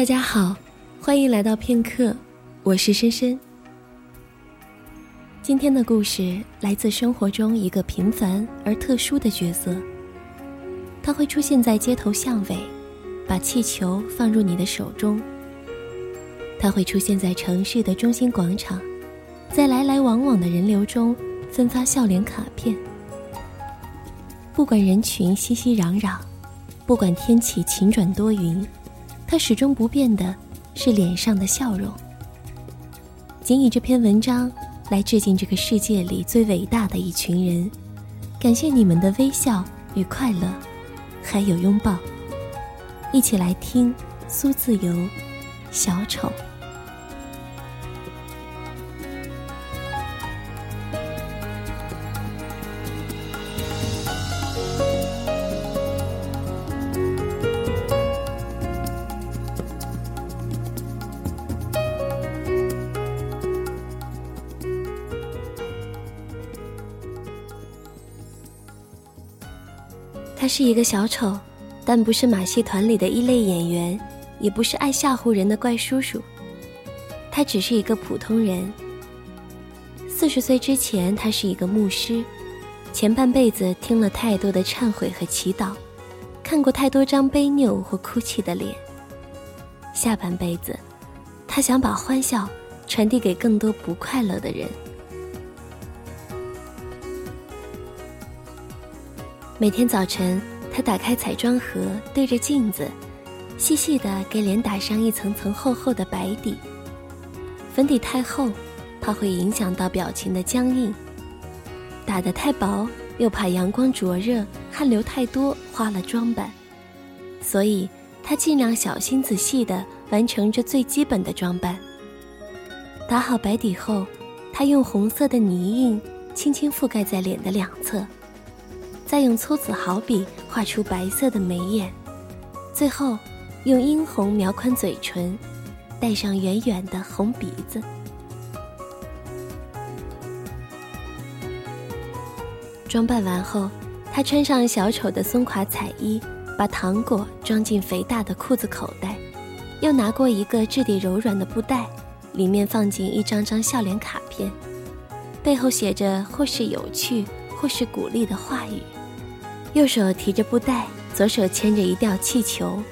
大家好，欢迎来到片刻，我是深深。今天的故事来自生活中一个平凡而特殊的角色，他会出现在街头巷尾，把气球放入你的手中；他会出现在城市的中心广场，在来来往往的人流中分发笑脸卡片。不管人群熙熙攘攘，不管天气晴转多云，他始终不变的是脸上的笑容。仅以这篇文章来致敬这个世界里最伟大的一群人，感谢你们的微笑与快乐，还有拥抱。一起来听苏自由，小丑。是一个小丑，但不是马戏团里的一类演员，也不是爱吓唬人的怪叔叔。他只是一个普通人。四十岁之前，他是一个牧师，前半辈子听了太多的忏悔和祈祷，看过太多张悲拗或哭泣的脸。下半辈子，他想把欢笑传递给更多不快乐的人。每天早晨，他打开彩妆盒，对着镜子，细细的给脸打上一层层厚厚的白底。粉底太厚，怕会影响到表情的僵硬；打得太薄，又怕阳光灼热、汗流太多花了妆扮。所以，他尽量小心仔细的完成这最基本的装扮。打好白底后，他用红色的泥印轻轻覆盖在脸的两侧。再用粗紫毫笔画出白色的眉眼，最后用殷红描宽嘴唇，带上圆圆的红鼻子。装扮完后，他穿上小丑的松垮彩衣，把糖果装进肥大的裤子口袋，又拿过一个质地柔软的布袋，里面放进一张张笑脸卡片，背后写着或是有趣，或是鼓励的话语。右手提着布袋，左手牵着一吊气球，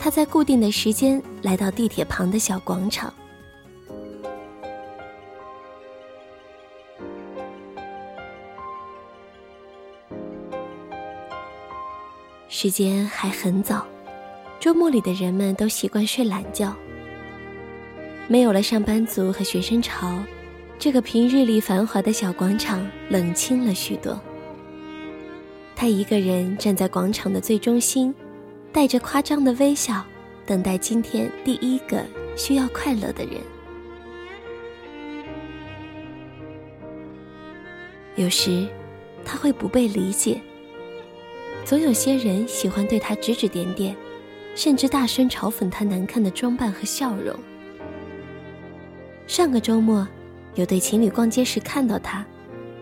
他在固定的时间来到地铁旁的小广场。时间还很早，周末里的人们都习惯睡懒觉。没有了上班族和学生潮，这个平日里繁华的小广场冷清了许多。他一个人站在广场的最中心，带着夸张的微笑，等待今天第一个需要快乐的人。有时，他会不被理解。总有些人喜欢对他指指点点，甚至大声嘲讽他难看的装扮和笑容。上个周末，有对情侣逛街时看到他，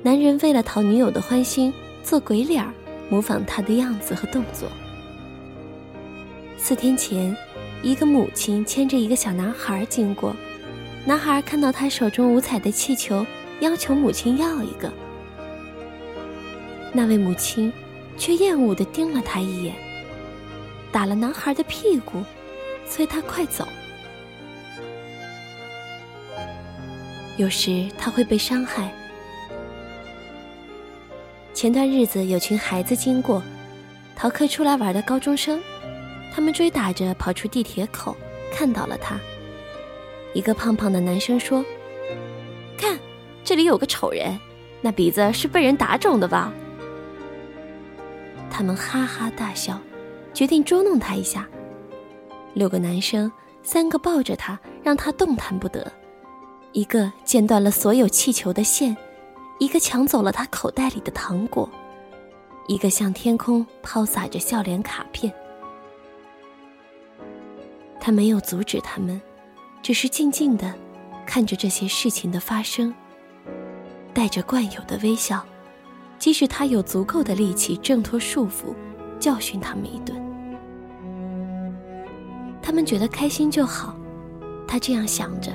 男人为了讨女友的欢心，做鬼脸儿。模仿他的样子和动作。四天前，一个母亲牵着一个小男孩经过，男孩看到他手中五彩的气球，要求母亲要一个。那位母亲却厌恶地盯了他一眼，打了男孩的屁股，催他快走。有时他会被伤害。前段日子有群孩子经过，逃课出来玩的高中生，他们追打着跑出地铁口，看到了他。一个胖胖的男生说：“看，这里有个丑人，那鼻子是被人打肿的吧？”他们哈哈大笑，决定捉弄他一下。六个男生，三个抱着他，让他动弹不得；一个剪断了所有气球的线。一个抢走了他口袋里的糖果，一个向天空抛洒着笑脸卡片。他没有阻止他们，只是静静的看着这些事情的发生，带着惯有的微笑，即使他有足够的力气挣脱束缚，教训他们一顿。他们觉得开心就好，他这样想着。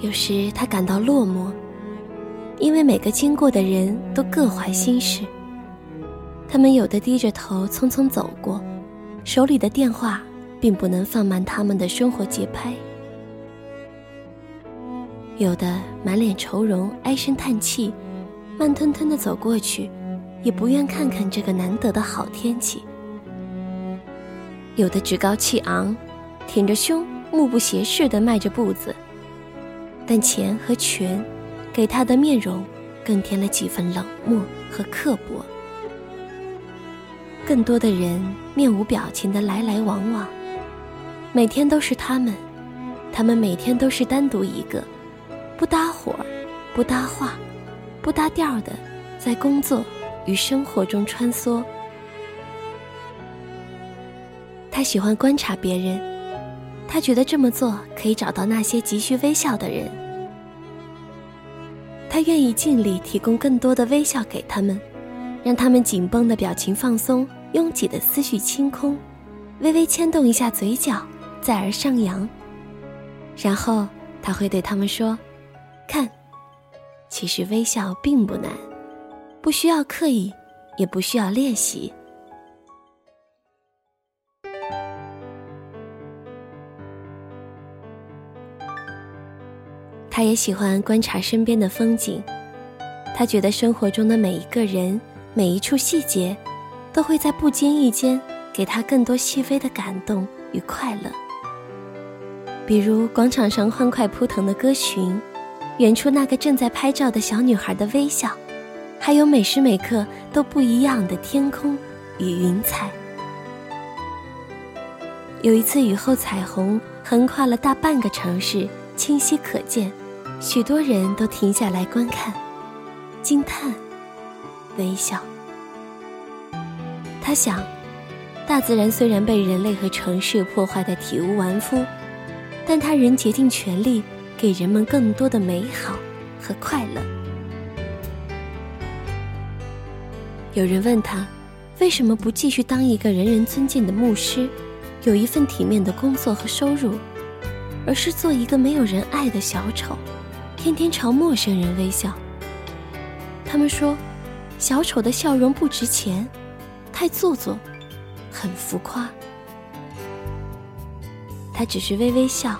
有时他感到落寞，因为每个经过的人都各怀心事。他们有的低着头匆匆走过，手里的电话并不能放慢他们的生活节拍；有的满脸愁容，唉声叹气，慢吞吞地走过去，也不愿看看这个难得的好天气；有的趾高气昂，挺着胸，目不斜视地迈着步子。但钱和权，给他的面容更添了几分冷漠和刻薄。更多的人面无表情的来来往往，每天都是他们，他们每天都是单独一个，不搭伙，不搭话，不搭调的，在工作与生活中穿梭。他喜欢观察别人，他觉得这么做可以找到那些急需微笑的人。他愿意尽力提供更多的微笑给他们，让他们紧绷的表情放松，拥挤的思绪清空，微微牵动一下嘴角，再而上扬。然后他会对他们说：“看，其实微笑并不难，不需要刻意，也不需要练习。”他也喜欢观察身边的风景，他觉得生活中的每一个人、每一处细节，都会在不经意间给他更多细微的感动与快乐。比如广场上欢快扑腾的歌群，远处那个正在拍照的小女孩的微笑，还有每时每刻都不一样的天空与云彩。有一次雨后，彩虹横跨了大半个城市，清晰可见。许多人都停下来观看，惊叹，微笑。他想，大自然虽然被人类和城市破坏的体无完肤，但它仍竭尽全力给人们更多的美好和快乐。有人问他，为什么不继续当一个人人尊敬的牧师，有一份体面的工作和收入，而是做一个没有人爱的小丑？天天朝陌生人微笑。他们说，小丑的笑容不值钱，太做作，很浮夸。他只是微微笑。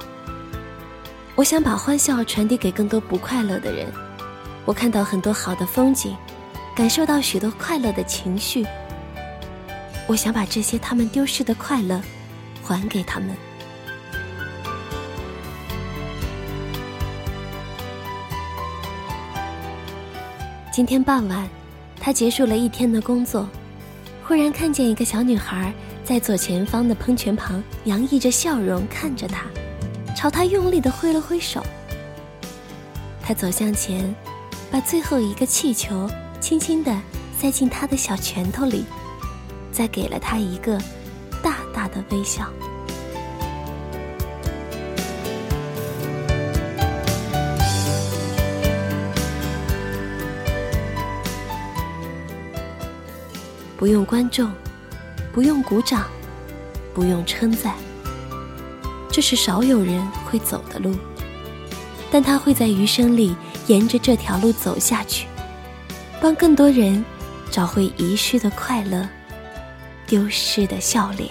我想把欢笑传递给更多不快乐的人。我看到很多好的风景，感受到许多快乐的情绪。我想把这些他们丢失的快乐，还给他们。今天傍晚，他结束了一天的工作，忽然看见一个小女孩在左前方的喷泉旁洋溢着笑容看着他，朝他用力的挥了挥手。他走向前，把最后一个气球轻轻的塞进他的小拳头里，再给了他一个大大的微笑。不用观众，不用鼓掌，不用称赞，这是少有人会走的路，但他会在余生里沿着这条路走下去，帮更多人找回遗失的快乐，丢失的笑脸。